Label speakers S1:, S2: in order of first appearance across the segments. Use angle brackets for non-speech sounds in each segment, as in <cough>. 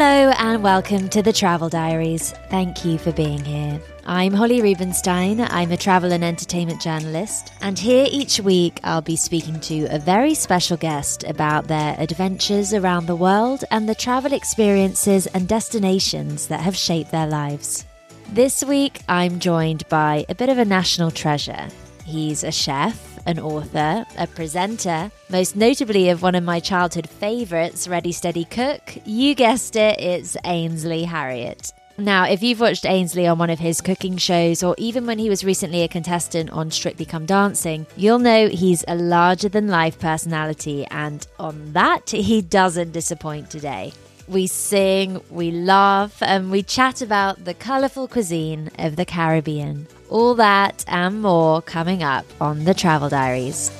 S1: Hello and welcome to the Travel Diaries. Thank you for being here. I'm Holly Rubenstein. I'm a travel and entertainment journalist, and here each week I'll be speaking to a very special guest about their adventures around the world and the travel experiences and destinations that have shaped their lives. This week I'm joined by a bit of a national treasure. He's a chef, an author, a presenter, most notably of one of my childhood favourites, Ready Steady Cook. You guessed it, it's Ainsley Harriott. Now, if you've watched Ainsley on one of his cooking shows, or even when he was recently a contestant on Strictly Come Dancing, you'll know he's a larger than life personality, and on that, he doesn't disappoint today. We sing, we laugh, and we chat about the colourful cuisine of the Caribbean. All that and more coming up on the Travel Diaries.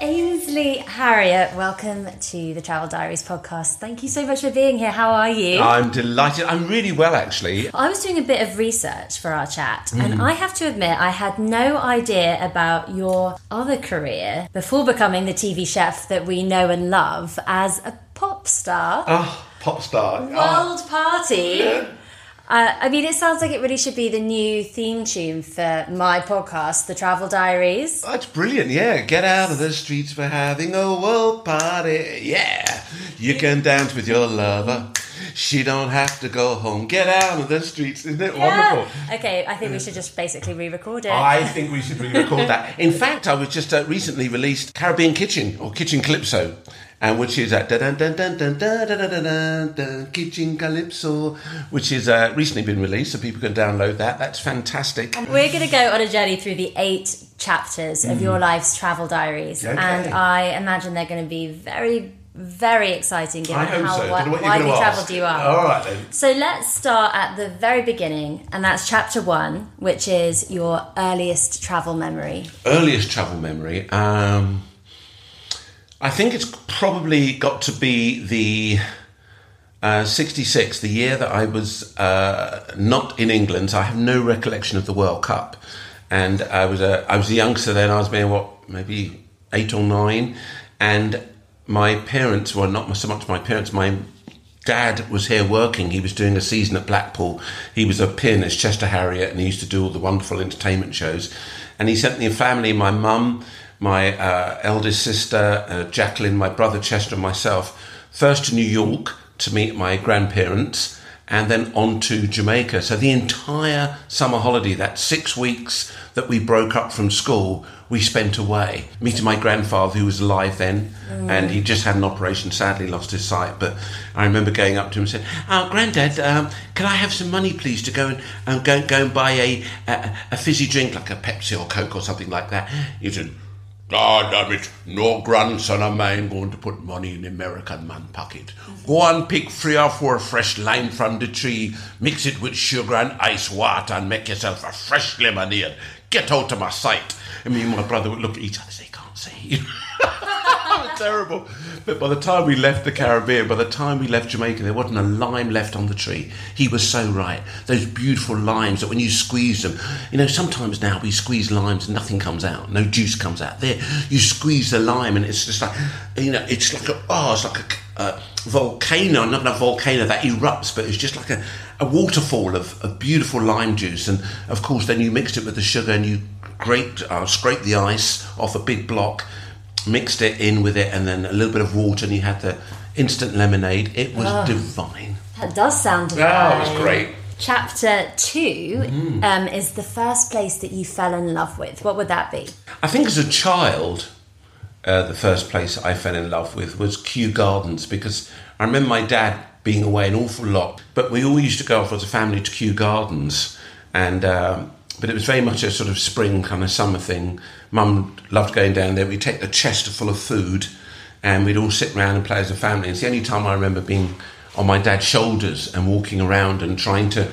S1: Ainsley Harriott, welcome to the Travel Diaries podcast. Thank you so much for being here. How are you?
S2: I'm delighted. I'm really well, actually.
S1: I was doing a bit of research for our chat, and mm. I have to admit, I had no idea about your other career before becoming the TV chef that we know and love as a pop star.
S2: Oh, pop star. Oh,
S1: World Party. Uh, I mean, it sounds like it really should be the new theme tune for my podcast, The Travel Diaries.
S2: that's brilliant. Yeah, get out of the streets for having a world party. Yeah, you can dance with your lover. She don't have to go home. Get out of the streets. Isn't it wonderful?
S1: Okay, I think we should just basically re-record it.
S2: I think we should re-record that. In fact, I was just uh, recently released Caribbean Kitchen or Kitchen Calypso, and which is that Kitchen Calypso, which is uh, recently been released, so people can download that. That's fantastic.
S1: And we're going to go on a journey through the eight chapters of mm. your life's travel diaries,
S2: okay.
S1: and I imagine they're going to be very very exciting given how
S2: so.
S1: widely travelled you are.
S2: All right then.
S1: So let's start at the very beginning, and that's chapter one, which is your earliest travel memory.
S2: Earliest travel memory. Um, i think it's probably got to be the uh, 66 the year that i was uh, not in england so i have no recollection of the world cup and i was a i was a youngster then i was maybe what maybe eight or nine and my parents well not so much my parents my dad was here working. He was doing a season at Blackpool. He was a pianist, Chester Harriott, and he used to do all the wonderful entertainment shows. And he sent the family, my mum, my uh, eldest sister, uh, Jacqueline, my brother Chester, and myself, first to New York to meet my grandparents, and then on to Jamaica. So the entire summer holiday, that six weeks that we broke up from school, we spent away meeting my grandfather, who was alive then, and he just had an operation. Sadly, lost his sight. But I remember going up to him and said, "Oh, Granddad, um, can I have some money, please, to go and um, go go and buy a, a a fizzy drink like a Pepsi or Coke or something like that?" He said. God damn it, no grandson of mine going to put money in American man pocket. Go and pick three or four fresh lime from the tree, mix it with sugar and ice water and make yourself a fresh lemonade. Get out of my sight. Me and my brother would look at each other and say, can't see. <laughs> terrible. But by the time we left the Caribbean, by the time we left Jamaica, there wasn't a lime left on the tree. He was so right. Those beautiful limes that when you squeeze them, you know, sometimes now we squeeze limes and nothing comes out, no juice comes out. There, you squeeze the lime and it's just like, you know, it's like a, oh, it's like a, volcano, not a volcano that erupts, but it's just like a, a waterfall of, of beautiful lime juice. And of course, then you mixed it with the sugar and you grate, uh, scrape the ice off a big block mixed it in with it and then a little bit of water and you had the instant lemonade it was divine
S1: That does sound divine.
S2: oh it was great
S1: Chapter 2
S2: Mm.
S1: um, is the first place that you fell in love with. What would that be?
S2: i think as a child uh, the first place i fell in love with was kew gardens because i remember my dad being away an awful lot but we all used to go off as a family to kew gardens and um, but it was very much a sort of spring kind of summer thing mum loved going down there we'd take the chest full of food and we'd all sit around and play as a family. It's the only time I remember being on my dad's shoulders and walking around and trying to,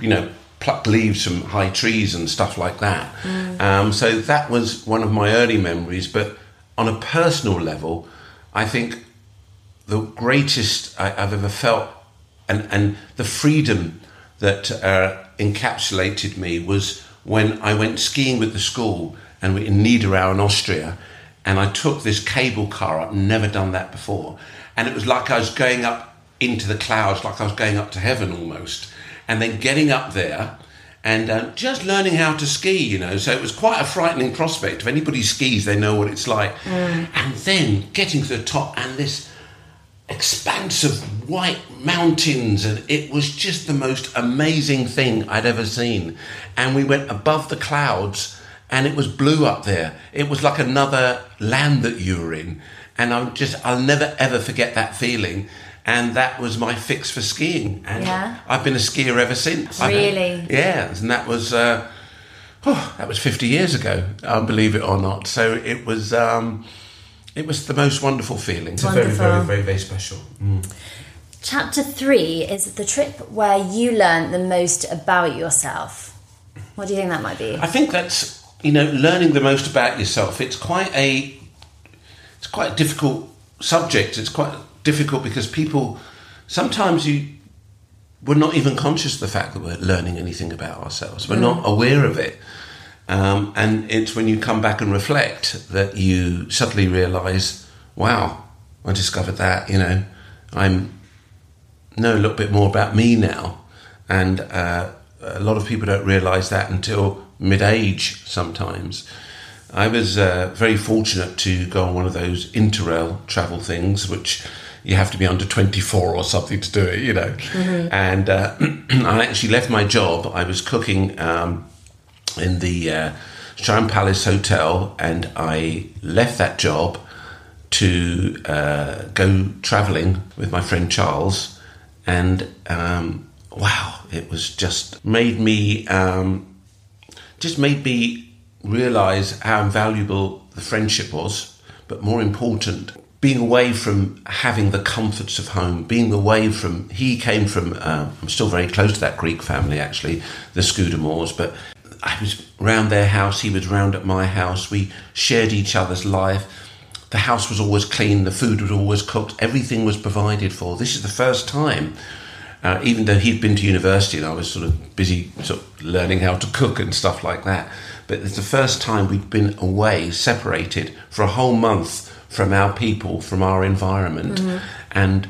S2: you know, pluck leaves from high trees and stuff like that. Um, so that was one of my early memories. But on a personal level, I think the greatest I, I've ever felt and, and the freedom that uh, encapsulated me was when I went skiing with the school and we in Niederau in Austria, and I took this cable car up. Never done that before, and it was like I was going up into the clouds, like I was going up to heaven almost, and then getting up there. And uh, just learning how to ski, you know, so it was quite a frightening prospect. If anybody skis, they know what it's like. And then getting to the top, and this expanse of white mountains and it was just the most amazing thing I'd ever seen and we went above the clouds and it was blue up there it was like another land that you were in and I'm just I'll never ever forget that feeling and that was my fix for skiing and
S1: Yeah.
S2: I've been a skier ever since I've-
S1: Really?
S2: yeah and that was uh, oh, that was 50 years ago uh, believe it or not so it was um, it was the most wonderful feeling
S3: It's very, very, very, very special.
S1: Chapter three is the trip where you learn the most about yourself. What do you think that might be?
S2: I think that's you know learning the most about yourself. It's quite a it's quite a difficult subject. It's quite difficult because people sometimes you we're not even conscious of the fact that we're learning anything about ourselves. We're not aware of it. Um, and it's when you come back and reflect that you suddenly realise, wow, I discovered that. You know, I'm know a little bit more about me now. And uh, a lot of people don't realise that until mid age sometimes. I was uh, very fortunate to go on one of those interrail travel things, which you have to be under 24 or something to do it, you know. And uh, <clears throat> I actually left my job. I was cooking um, in the uh, Strand Palace Hotel, and I left that job to uh, go travelling with my friend Charles, and um, wow, it was just made me um, just made me realise how invaluable the friendship was, but more important, being away from having the comforts of home, being away from. He came from. Um, I'm still very close to that Greek family, actually, the Scudamores, but. I was round their house, he was round at my house. We shared each other's life. The house was always clean, the food was always cooked, everything was provided for. This is the first time, uh, even though he'd been to university and I was sort of busy sort of learning how to cook and stuff like that. But it's the first time we'd been away, separated for a whole month from our people, from our environment, and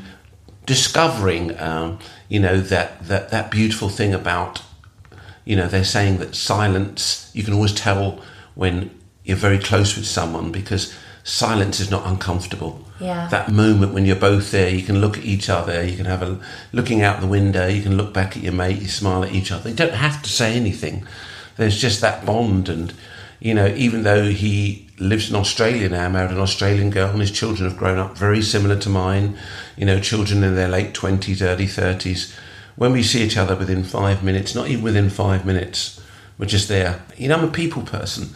S2: discovering, um, you know, that, that, that beautiful thing about you know they're saying that silence you can always tell when you're very close with someone because silence is not uncomfortable
S1: Yeah.
S2: that moment when you're both there you can look at each other you can have a looking out the window you can look back at your mate you smile at each other you don't have to say anything there's just that bond and you know even though he lives in australia now married an australian girl and his children have grown up very similar to mine you know children in their late 20s early 30s when we see each other within five minutes, not even within five minutes, we're just there. You know, I'm a people person.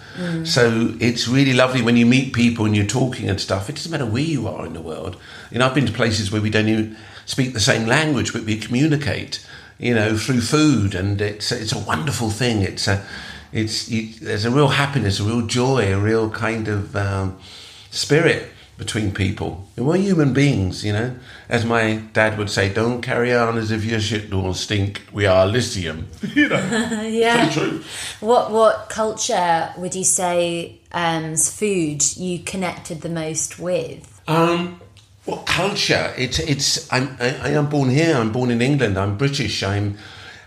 S2: So it's really lovely when you meet people and you're talking and stuff. It doesn't matter where you are in the world. You know, I've been to places where we don't even speak the same language, but we communicate, you know, through food. And it's, it's a wonderful thing. It's a, it's, you, there's a real happiness, a real joy, a real kind of um, spirit between people. And we're human beings, you know. As my dad would say, don't carry on as if your shit don't stink. We are lithium. <laughs> you know, <laughs>
S1: yeah.
S2: so true.
S1: What what culture would you say um's food you connected the most with?
S2: Um, what culture? It's it's. I'm I, I am born here. I'm born in England. I'm British. I'm,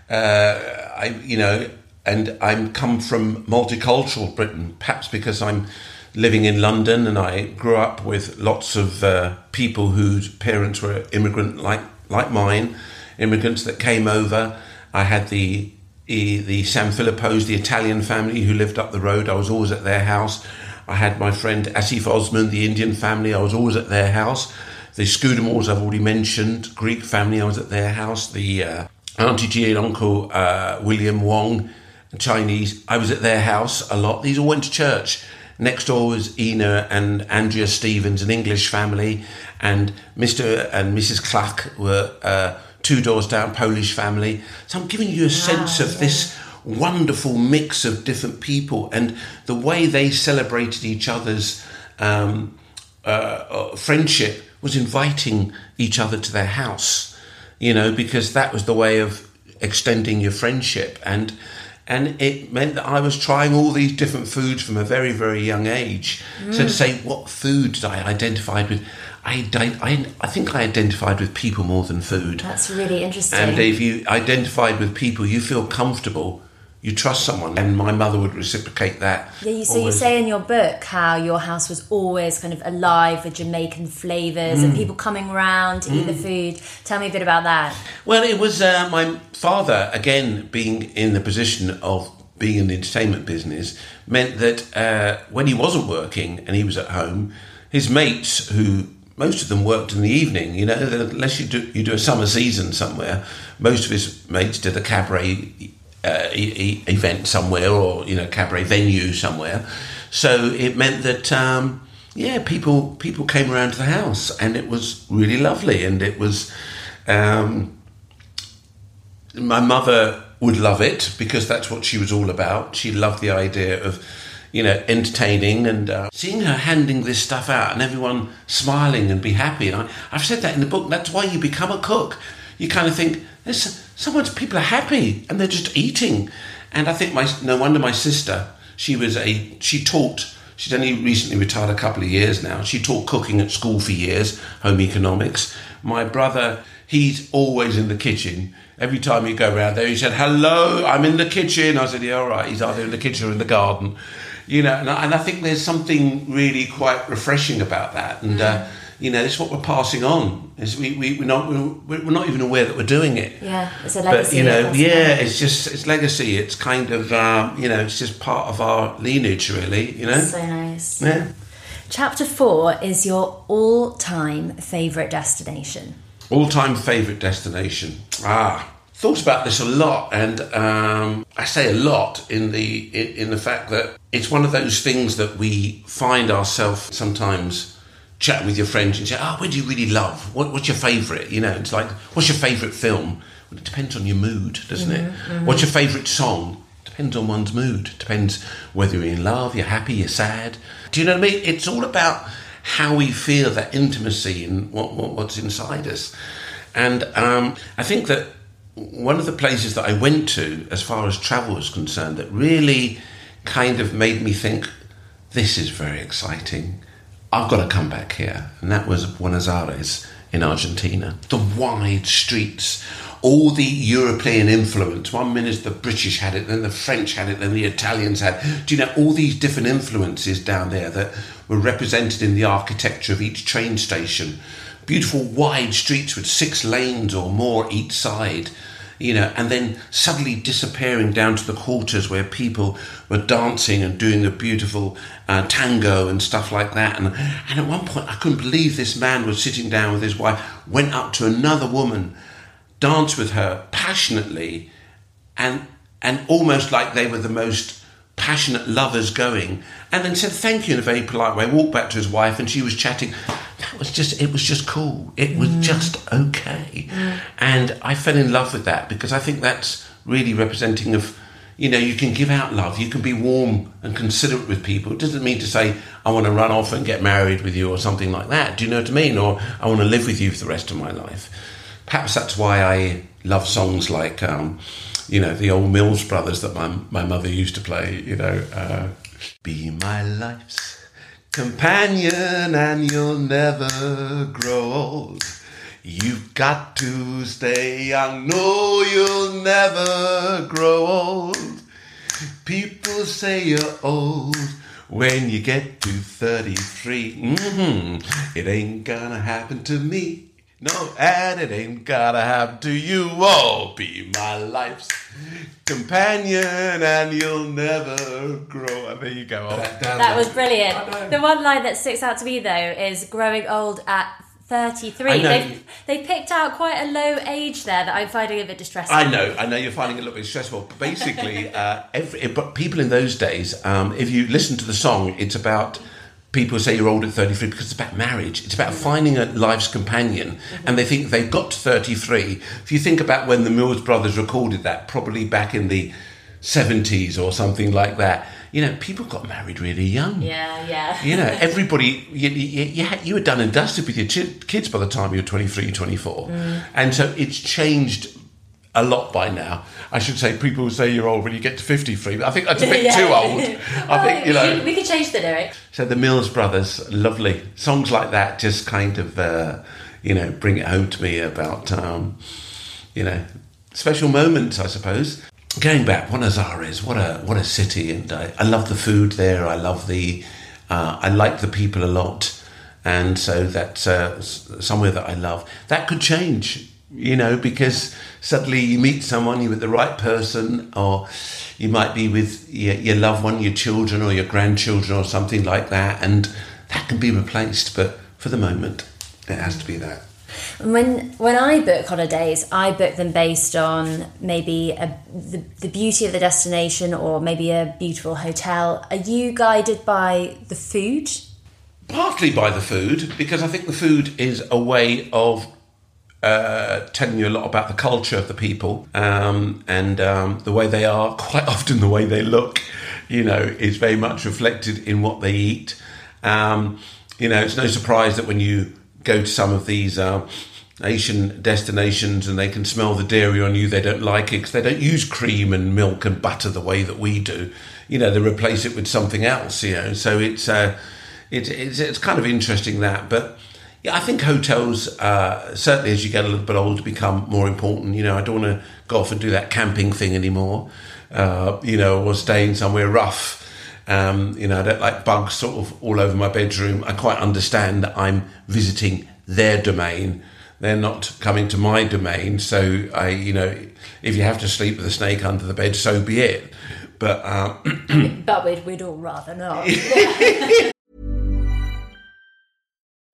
S2: uh, I you know, and I'm come from multicultural Britain. Perhaps because I'm living in London and I grew up with lots of uh, people whose parents were immigrant like like mine, immigrants that came over. I had the the San Filippos, the Italian family who lived up the road. I was always at their house. I had my friend Asif Osman, the Indian family. I was always at their house. The Scudamores I've already mentioned, Greek family. I was at their house. The uh, Auntie G and Uncle uh, William Wong, Chinese. I was at their house a lot. These all went to church. Next door was Ina and Andrea Stevens, an English family, and Mr. and Mrs. Clark were uh, two doors down, Polish family. So I'm giving you a sense of this wonderful mix of different people and the way they celebrated each other's um, uh, uh, friendship was inviting each other to their house, you know, because that was the way of extending your friendship and And it meant that I was trying all these different foods from a very, very young age. So to mm. say what foods I identified with, I, I, I think I identified with people more than food.
S1: That's really interesting.
S2: And if you identified with people, you feel comfortable, you trust someone. And my mother would reciprocate that.
S1: Yeah, you, so you say in your book how your house was always kind of alive with Jamaican flavours
S2: Mm.
S1: and people coming round to eat the food. Tell me a bit about that.
S2: Well, it was uh, my father, again, being in the position of being in the entertainment business, meant that uh, when he wasn't working and he was at home, his mates, who most of them worked in the evening, you know, unless you do, you do a summer season somewhere, most of his mates did a cabaret uh, event somewhere or, you know, cabaret venue somewhere. So it meant that. Um, yeah, people people came around to the house, and it was really lovely, and it was um, my mother would love it because that's what she was all about. She loved the idea of, you know, entertaining and uh, seeing her handing this stuff out and everyone smiling and be happy. And I, I've said that in the book. That's why you become a cook. You kind of think there's someone's people are happy and they're just eating. And I think my no wonder my sister. She was a she taught. She's only recently retired a couple of years now. She taught cooking at school for years, home economics. My brother, he's always in the kitchen. Every time you go around there, he said, "Hello, I'm in the kitchen." I said, "Yeah, all right." He's either in the kitchen or in the garden, you know. And I, and I think there's something really quite refreshing about that. And uh, you know, it's what we're passing on. Is we, we we're not we're, we're not even aware that we're doing it.
S1: Yeah, it's a
S2: But
S1: legacy.
S2: you know, yeah, it's just it's legacy. It's kind of um, you know, it's just part of our lineage, really. You know,
S1: So nice.
S2: yeah.
S1: Chapter four is your all-time favourite destination.
S2: All-time favourite destination. Ah, thought about this a lot, and um, I say a lot in the in, in the fact that it's one of those things that we find ourselves sometimes chatting with your friends and say, "Oh, where do you really love? What, what's your favourite?" You know, it's like, "What's your favourite film?" Well, it depends on your mood, doesn't it? Mm-hmm, mm-hmm. What's your favourite song? Depends on one's mood. Depends whether you're in love, you're happy, you're sad. Do you know what I mean? It's all about how we feel that intimacy and what, what what's inside us. And um, I think that one of the places that I went to, as far as travel was concerned, that really kind of made me think, this is very exciting. I've got to come back here. And that was Buenos Aires in Argentina. The wide streets, all the European influence. One minute the British had it, then the French had it, then the Italians had. Do you know all these different influences down there that were represented in the architecture of each train station? Beautiful wide streets with six lanes or more each side you know, and then suddenly disappearing down to the quarters where people were dancing and doing the beautiful uh, tango and stuff like that. And, and at one point, I couldn't believe this man was sitting down with his wife, went up to another woman, danced with her passionately, and and almost like they were the most passionate lovers going, and then said thank you in a very polite way. Walked back to his wife, and she was chatting. Was just it was just cool. It was just okay, and I fell in love with that because I think that's really representing of. You know, you can give out love. You can be warm and considerate with people. It doesn't mean to say I want to run off and get married with you or something like that. Do you know what I mean? Or I want to live with you for the rest of my life. Perhaps that's why I love songs like, um, you know, the old Mills Brothers that my, my mother used to play, you know, uh, Be my life's companion and you'll never grow old. You've got to stay young, no, you'll never grow old. People say you're old when you get to 33. hmm It ain't gonna happen to me. No, and it ain't gonna happen to you. Oh, be my life's companion, and you'll never grow. And there you go. Oh,
S1: That was brilliant. The one line that sticks out to me though is growing old at 33.
S2: I.
S1: They've, they picked out quite a low age there that I'm finding a bit distressing.
S2: I know, I know you're finding it a little bit stressful. But basically, <laughs> uh, every, but people in those days, um, if you listen to the song, it's about people say you're old at 33 because it's about marriage. It's about finding a life's companion, and they think they've got to 33. If you think about when the Mills Brothers recorded that, probably back in the 70s or something like that, you know, people got married really young.
S1: yeah, yeah.
S2: You know, <laughs> everybody, you, you, you, had, you were done and dusted with your kids by the time you were 23, 24. Mm. And so it's changed a lot by now. I should say people say you're old when you get to 53, but I think that's a bit <laughs> yeah. too old. I <laughs> think, you know.
S1: We could change the lyrics.
S2: So the Mills Brothers, lovely. Songs like that just kind of, uh, you know, bring it home to me about, um, you know, special moments, I suppose. Going back, Buenos Aires, what a what a city, and I, I love the food there. I love the, uh, I like the people a lot, and so that's uh, somewhere that I love. That could change you know, because suddenly you meet someone, you're with the right person, or you might be with your, your loved one, your children, or your grandchildren, or something like that, and that can be replaced. But for the moment, it has to be that.
S1: When when I book holidays, I book them based on maybe a, the, the beauty of the destination or maybe a beautiful hotel. Are you guided by the food?
S2: Partly by the food, because I think the food is a way of uh, telling you a lot about the culture of the people um, and um, the way they are. <laughs> Quite often, the way they look, you know, is very much reflected in what they eat. Um, you know, it's no surprise that when you go to some of these uh, Asian destinations and they can smell the dairy on you, they don't like it because they don't use cream and milk and butter the way that we do. You know, they replace it with something else. You know, so it's uh, it's, it's it's kind of interesting that, but yeah, I think hotels, uh, certainly as you get a little bit older, become more important. You know, I don't want to go off and do that camping thing anymore, uh, you know, or staying somewhere rough. Um, you know, I don't like bugs sort of all over my bedroom. I quite understand that I'm visiting their domain. They're not coming to my domain. So I, you know, if you have to sleep with a snake under the bed, so be it. But uh, <clears throat>
S1: but we'd, we'd all rather not. <laughs>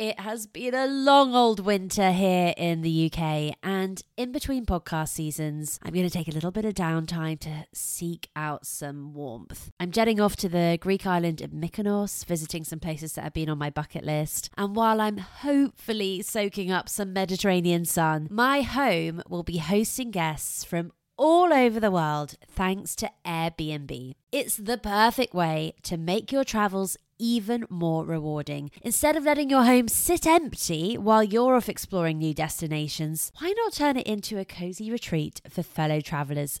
S1: It has been a long old winter here in the UK, and in between podcast seasons, I'm going to take a little bit of downtime to seek out some warmth. I'm jetting off to the Greek island of Mykonos, visiting some places that have been on my bucket list, and while I'm hopefully soaking up some Mediterranean sun, my home will be hosting guests from all over the world thanks to Airbnb. It's the perfect way to make your travels even more rewarding. Instead of letting your home sit empty while you're off exploring new destinations, why not turn it into a cozy retreat for fellow travelers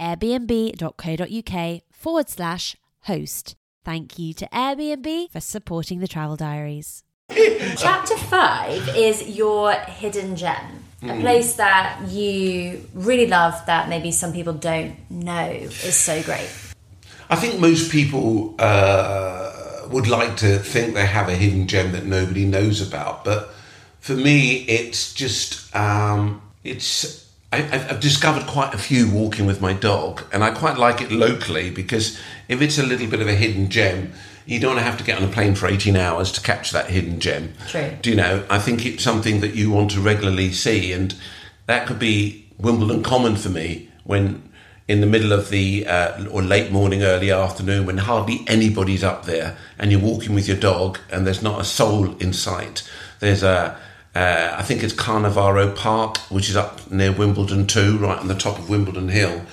S1: airbnb.co.uk forward slash host. Thank you to Airbnb for supporting the Travel Diaries. Chapter five is your hidden gem. A hmm. place that you really love that maybe some people don't know is so great.
S2: I think most people uh, would like to think they have a hidden gem that nobody knows about, but for me, it's just um, it's I, have discovered quite a few walking with my dog, and I quite like it locally because if it's a little bit of a hidden gem, you don't have to get on a plane for 18 hours to catch that hidden gem.
S1: True.
S2: Do you know? I think it's something that you want to regularly see, and that could be Wimbledon Common for me when in the middle of the uh, or late morning, early afternoon, when hardly anybody's up there, and you're walking with your dog, and there's not a soul in sight. There's a uh, I think it's Cannizaro Park, which is up near Wimbledon too, right on the top of Wimbledon Hill.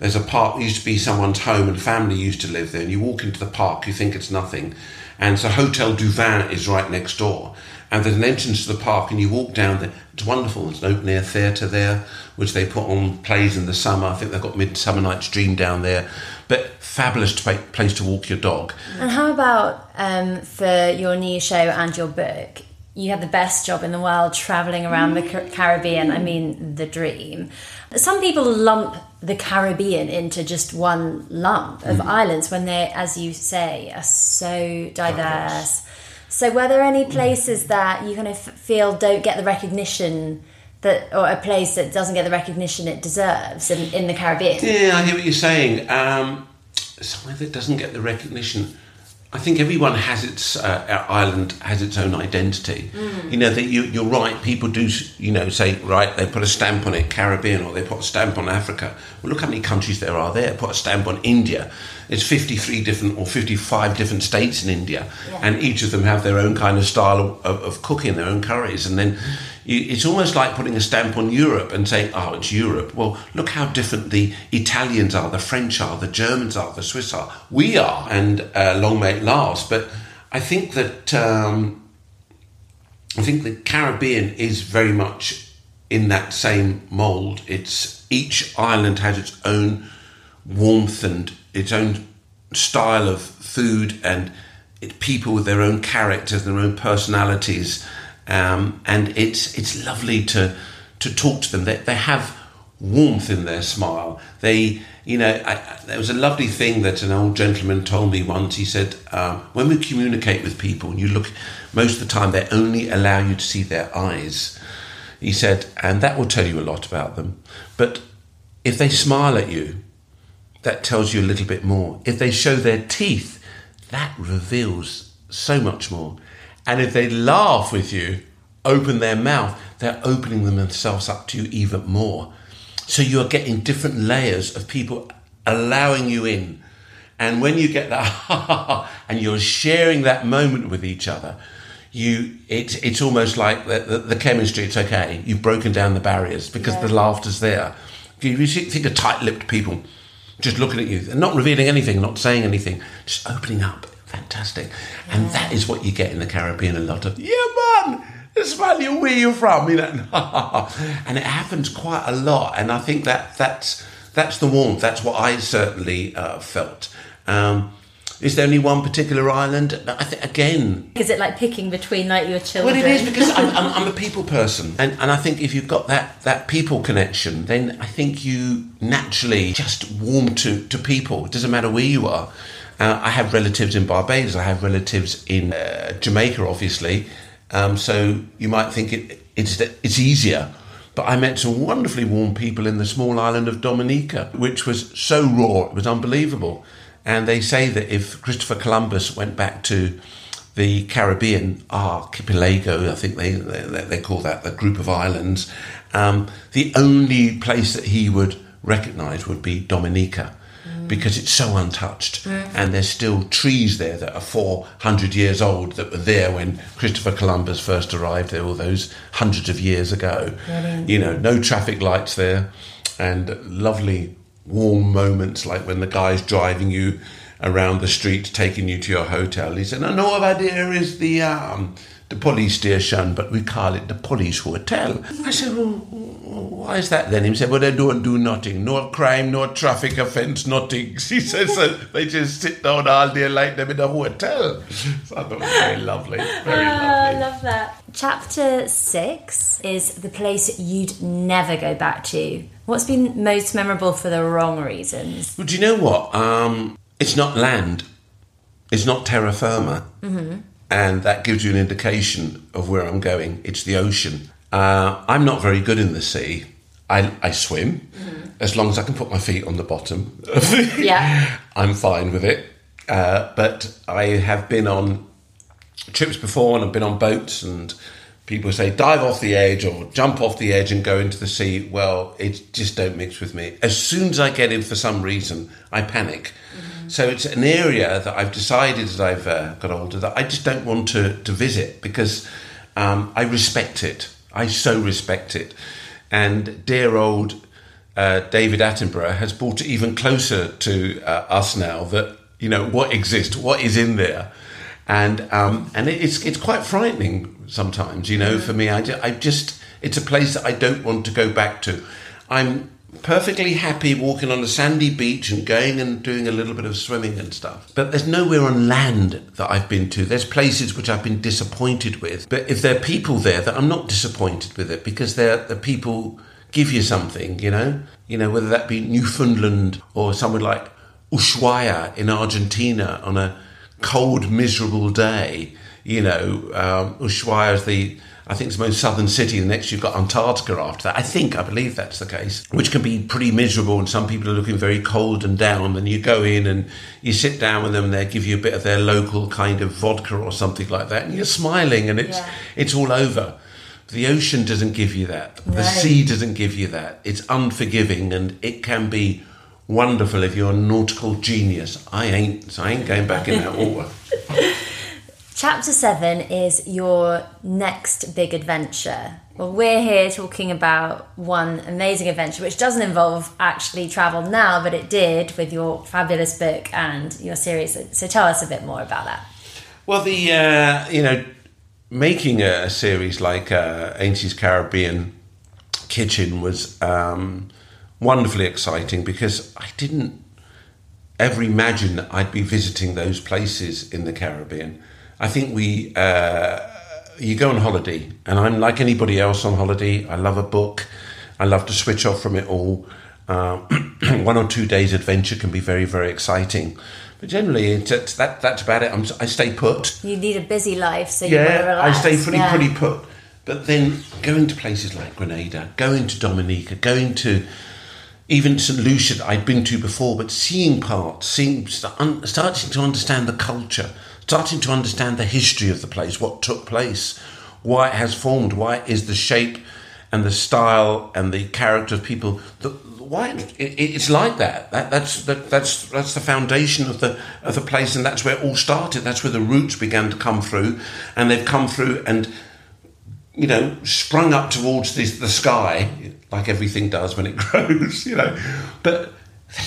S2: There's a park used to be someone's home and family used to live there. And you walk into the park, you think it's nothing, and so Hotel du Vin is right next door. and there's an entrance to the park, and you walk down there. It's wonderful. There's an open air theatre there, which they put on plays in the summer. I think they've got Midsummer Night's Dream down there. But fabulous place to walk your dog.
S1: And how about um, for your new show and your book? You have the best job in the world traveling around the Caribbean. I mean, the dream. Some people lump the Caribbean into just one lump of mm. islands when they, as you say, are so diverse. So, were there any places that you kind of feel don't get the recognition that, or a place that doesn't get the recognition it deserves in, in the Caribbean?
S2: Yeah, I hear what you're saying. Um, somewhere that doesn't get the recognition. I think everyone has its uh, island has its own identity. Mm. You know that you, you're right. People do you know say right. They put a stamp on it, Caribbean, or they put a stamp on Africa. Well, look how many countries there are there. Put a stamp on India. It's 53 different or 55 different states in India, yeah. and each of them have their own kind of style of, of cooking, their own curries, and then it's almost like putting a stamp on Europe and saying, oh, it's Europe. Well, look how different the Italians are, the French are, the Germans are, the Swiss are. We are, and uh, long may it last. But I think that um, I think the Caribbean is very much in that same mould. It's each island has its own warmth and its own style of food and it, people with their own characters, their own personalities um, and it's it's lovely to to talk to them. They, they have warmth in their smile. They, you know, I, there was a lovely thing that an old gentleman told me once. He said, um, when we communicate with people, and you look, most of the time they only allow you to see their eyes. He said, and that will tell you a lot about them. But if they smile at you, that tells you a little bit more. If they show their teeth, that reveals so much more. And if they laugh with you, open their mouth, they're opening themselves up to you even more. So you're getting different layers of people allowing you in. And when you get that, <laughs> and you're sharing that moment with each other, you it's it's almost like the, the, the chemistry. It's okay. You've broken down the barriers because yeah. the laughter's there. You think of tight-lipped people just looking at you, and not revealing anything, not saying anything, just opening up fantastic. Yeah. And that is what you get in the Caribbean a lot of, yeah, man, Australia, where you from? You know, <laughs> and it happens quite a lot. And I think that that's, that's the warmth. That's what I certainly uh, felt. Um, is there only one particular island? I think again.
S1: Is it like picking between like your children?
S2: Well, it is because I'm, I'm, I'm, a <laughs> people person, and, and I think if you've got that that people connection, then I think you naturally just warm to to people. It doesn't matter where you are. Uh, I have relatives in Barbados. I have relatives in uh, Jamaica, obviously. Um, so you might think it, it's it's easier. But I met some wonderfully warm people in the small island of Dominica, which was so raw, it was unbelievable. And they say that if Christopher Columbus went back to the Caribbean, archipelago, I think they, they, they call that the group of islands, um, the only place that he would recognize would be Dominica because it's so untouched. Mm. And there's still trees there that are 400 years old that were there when Christopher Columbus first arrived there all those hundreds of years ago. Brilliant. You know, no traffic lights there and lovely warm moments like when the guy's driving you around the street, taking you to your hotel. He said, I know over there is the. Um, the police station, but we call it the police hotel. I said, well, why is that then? He said, well, they don't do nothing. No crime, no traffic offence, nothing. <laughs> He says so they just sit down all day like them in a hotel. So I thought it was very lovely. Very oh, lovely.
S1: I love that. Chapter six is the place you'd never go back to. What's been most memorable for the wrong reasons?
S2: Well, do you know what? Um, it's not land. It's not terra firma. Mm-hmm and that gives you an indication of where I'm going. It's the ocean. Uh, I'm not very good in the sea. I, I swim mm-hmm. as long as I can put my feet on the bottom. <laughs>
S1: yeah, <laughs>
S2: I'm fine with it. Uh, but I have been on trips before, and I've been on boats, and people say dive off the edge or jump off the edge and go into the sea. Well, it just don't mix with me. As soon as I get in, for some reason, I panic. Mm-hmm so it's an area that I've decided as I've uh, got older that I just don't want to, to visit because um, I respect it. I so respect it. And dear old uh, David Attenborough has brought it even closer to uh, us now that, you know, what exists, what is in there. And, um, and it's, it's quite frightening sometimes. You know, for me, I I just, it's a place that I don't want to go back to. I'm perfectly happy walking on a sandy beach and going and doing a little bit of swimming and stuff. But there's nowhere on land that I've been to. There's places which I've been disappointed with. But if there are people there that I'm not disappointed with it because they're the people give you something, you know? You know, whether that be Newfoundland or somewhere like Ushuaia in Argentina on a cold, miserable day. You know, um, Ushuaia is the I think it's the most southern city. The next you've got Antarctica after that. I think, I believe that's the case, which can be pretty miserable. And some people are looking very cold and down. And you go in and you sit down with them and they give you a bit of their local kind of vodka or something like that. And you're smiling and it's,
S1: Yeah.
S2: it's all over. The ocean doesn't give you that. The
S1: Right.
S2: sea doesn't give you that. It's unforgiving and it can be wonderful if you're a nautical genius. I ain't, so I ain't going back in that water. <laughs>
S1: Chapter 7 is your next big adventure. Well, we're here talking about one amazing adventure, which doesn't involve actually travel now, but it did with your fabulous book and your series. So- So tell us a bit more about that.
S2: Well, the uh, you know making a, a series like uh, Ainsley's Caribbean Kitchen was um, wonderfully exciting because I didn't ever imagine that I'd be visiting those places in the Caribbean. I think we uh, you go on holiday, and I'm like anybody else on holiday. I love a book. I love to switch off from it all. Uh, <clears throat> one or two days adventure can be very very exciting, but generally that that's about it. I'm, I stay put
S1: You lead a busy life, so you want to
S2: yeah, I stay pretty
S1: Yeah.
S2: pretty put. But then going to places like Grenada, going to Dominica, going to even St Lucia that I'd been to before, but seeing parts, seeing starting to understand the culture, starting to understand the history of the place, what took place, why it has formed, why it is the shape and the style and the character of people. The, why it, it, it's like that. that that's that, that's that's the foundation of the of the place, and that's where it all started. That's where the roots began to come through, and they've come through and you know, sprung up towards the, the sky, like everything does when it <laughs> grows, you know. But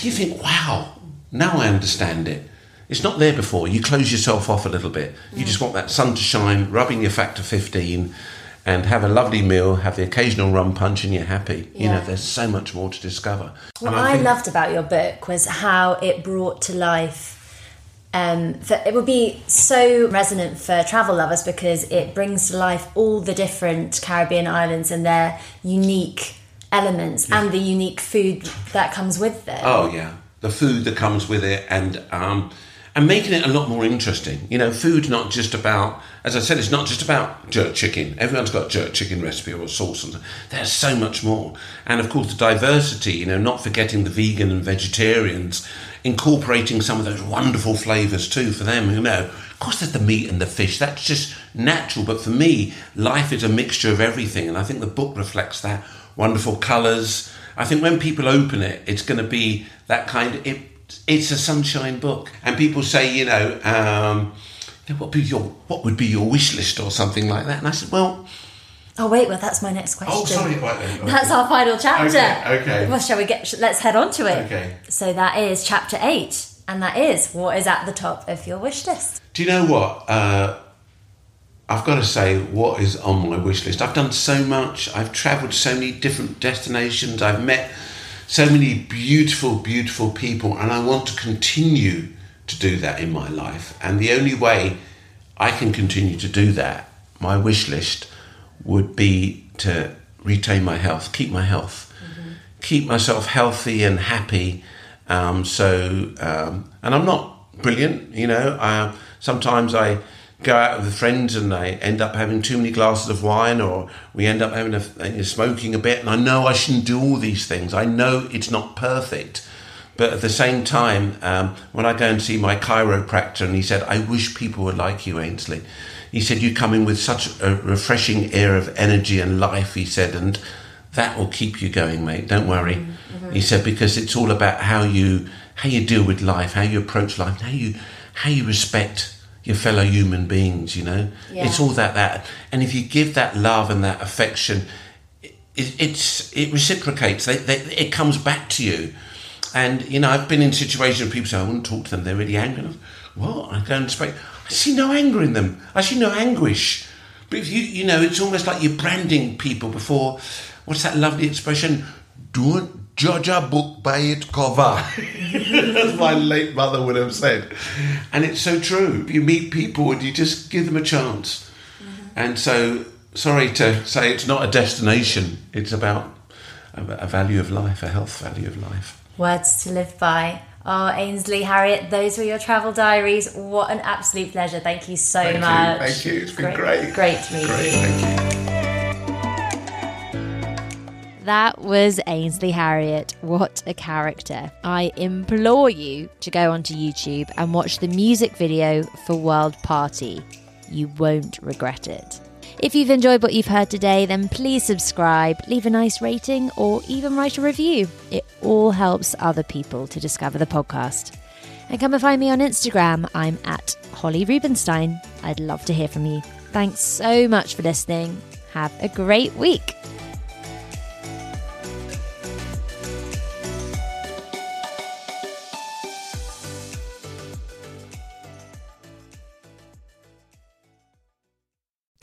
S2: you think, wow, now I understand it. It's not there before. You close yourself off a little bit. You just want that sun to shine, rubbing your factor 15, and have a lovely meal, have the occasional rum punch, and you're happy. You know, there's so much more to discover.
S1: What I,
S2: think-
S1: loved about your book was how it brought to life. Um, that it would be so resonant for travel lovers because it brings to life all the different Caribbean islands and their unique elements and the unique food that comes with them.
S2: Oh yeah, the food that comes with it, and um, and making it a lot more interesting. You know, food's not just about, as I said, it's not just about jerk chicken. Everyone's got jerk chicken recipe or a sauce, and there's so much more. And of course, the diversity. You know, not forgetting the vegan and vegetarians, incorporating some of those wonderful flavours too for them. You know, of course, there's the meat and the fish. That's just natural. But for me, life is a mixture of everything, and I think the book reflects that. Wonderful colours. I think when people open it, it's going to be that kind of. It, it's a sunshine book, and people say, you know, um, what would be your what would be your wish list or something like that. And I said, well,
S1: Oh wait, well that's my next question.
S2: oh, sorry, right then.
S1: That's our final chapter.
S2: Okay, okay.
S1: Well, shall we get? Let's head on to it.
S2: Okay.
S1: So that is chapter eight, and that is what is at the top of your wish list.
S2: Do you know what? Uh, I've got to say, what is on my wish list? I've done so much. I've travelled so many different destinations. I've met so many beautiful, beautiful people, and I want to continue to do that in my life. And the only way I can continue to do that, my wish list, would be to retain my health, keep my health, keep myself healthy and happy. Um, so, um, and I'm not brilliant, you know. I, sometimes I go out with friends and I end up having too many glasses of wine, or we end up having a, smoking a bit. And I know I shouldn't do all these things. I know it's not perfect. But at the same time, um, when I go and see my chiropractor, and he said, I wish people were like you, Ainsley. He said, You come in with such a refreshing air of energy and life, he said, and that will keep you going, mate. Don't worry. He said, because it's all about how you how you deal with life, how you approach life, how you how you respect your fellow human beings, you know?
S1: Yeah.
S2: It's all that that and if you give that love and that affection, it, it's it reciprocates. They, they, it comes back to you. And you know, I've been in situations where people say, "I wouldn't talk to them; they're really angry." I'm, what? I go and speak. I see no anger in them. I see no anguish. But if you, you know, it's almost like you're branding people before. What's that lovely expression? Don't judge a book by its cover. <laughs> As my late mother would have said. And it's so true. You meet people and you just give them a chance. Mm-hmm. And so, sorry to say it's not a destination, it's about a, a value of life, a health value of life.
S1: Words to live by. Oh, Ainsley, Harriott, those were your travel diaries. What an absolute pleasure. Thank you so
S2: Thank you,
S1: much.
S2: thank you. It's been great.
S1: Great to meet
S2: Great,
S1: you. That was Ainsley Harriott. What a character. I implore you to go onto YouTube and watch the music video for World Party. You won't regret it. If you've enjoyed what you've heard today, then please subscribe, leave a nice rating, or even write a review. It all helps other people to discover the podcast. And come and find me on Instagram. I'm at Holly Rubenstein. I'd love to hear from you. Thanks so much for listening. Have a great week.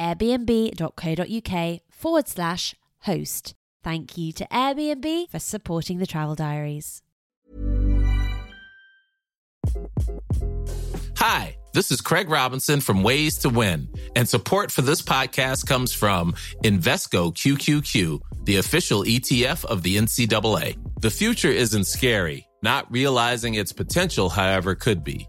S1: airbnb.co.uk forward slash host. Thank you to Airbnb for supporting the travel diaries.
S4: Hi, this is Craig Robinson from Ways to Win, and support for this podcast comes from Invesco QQQ, the official ETF of the NCAA. The future isn't scary. Not realizing its potential, however, could be.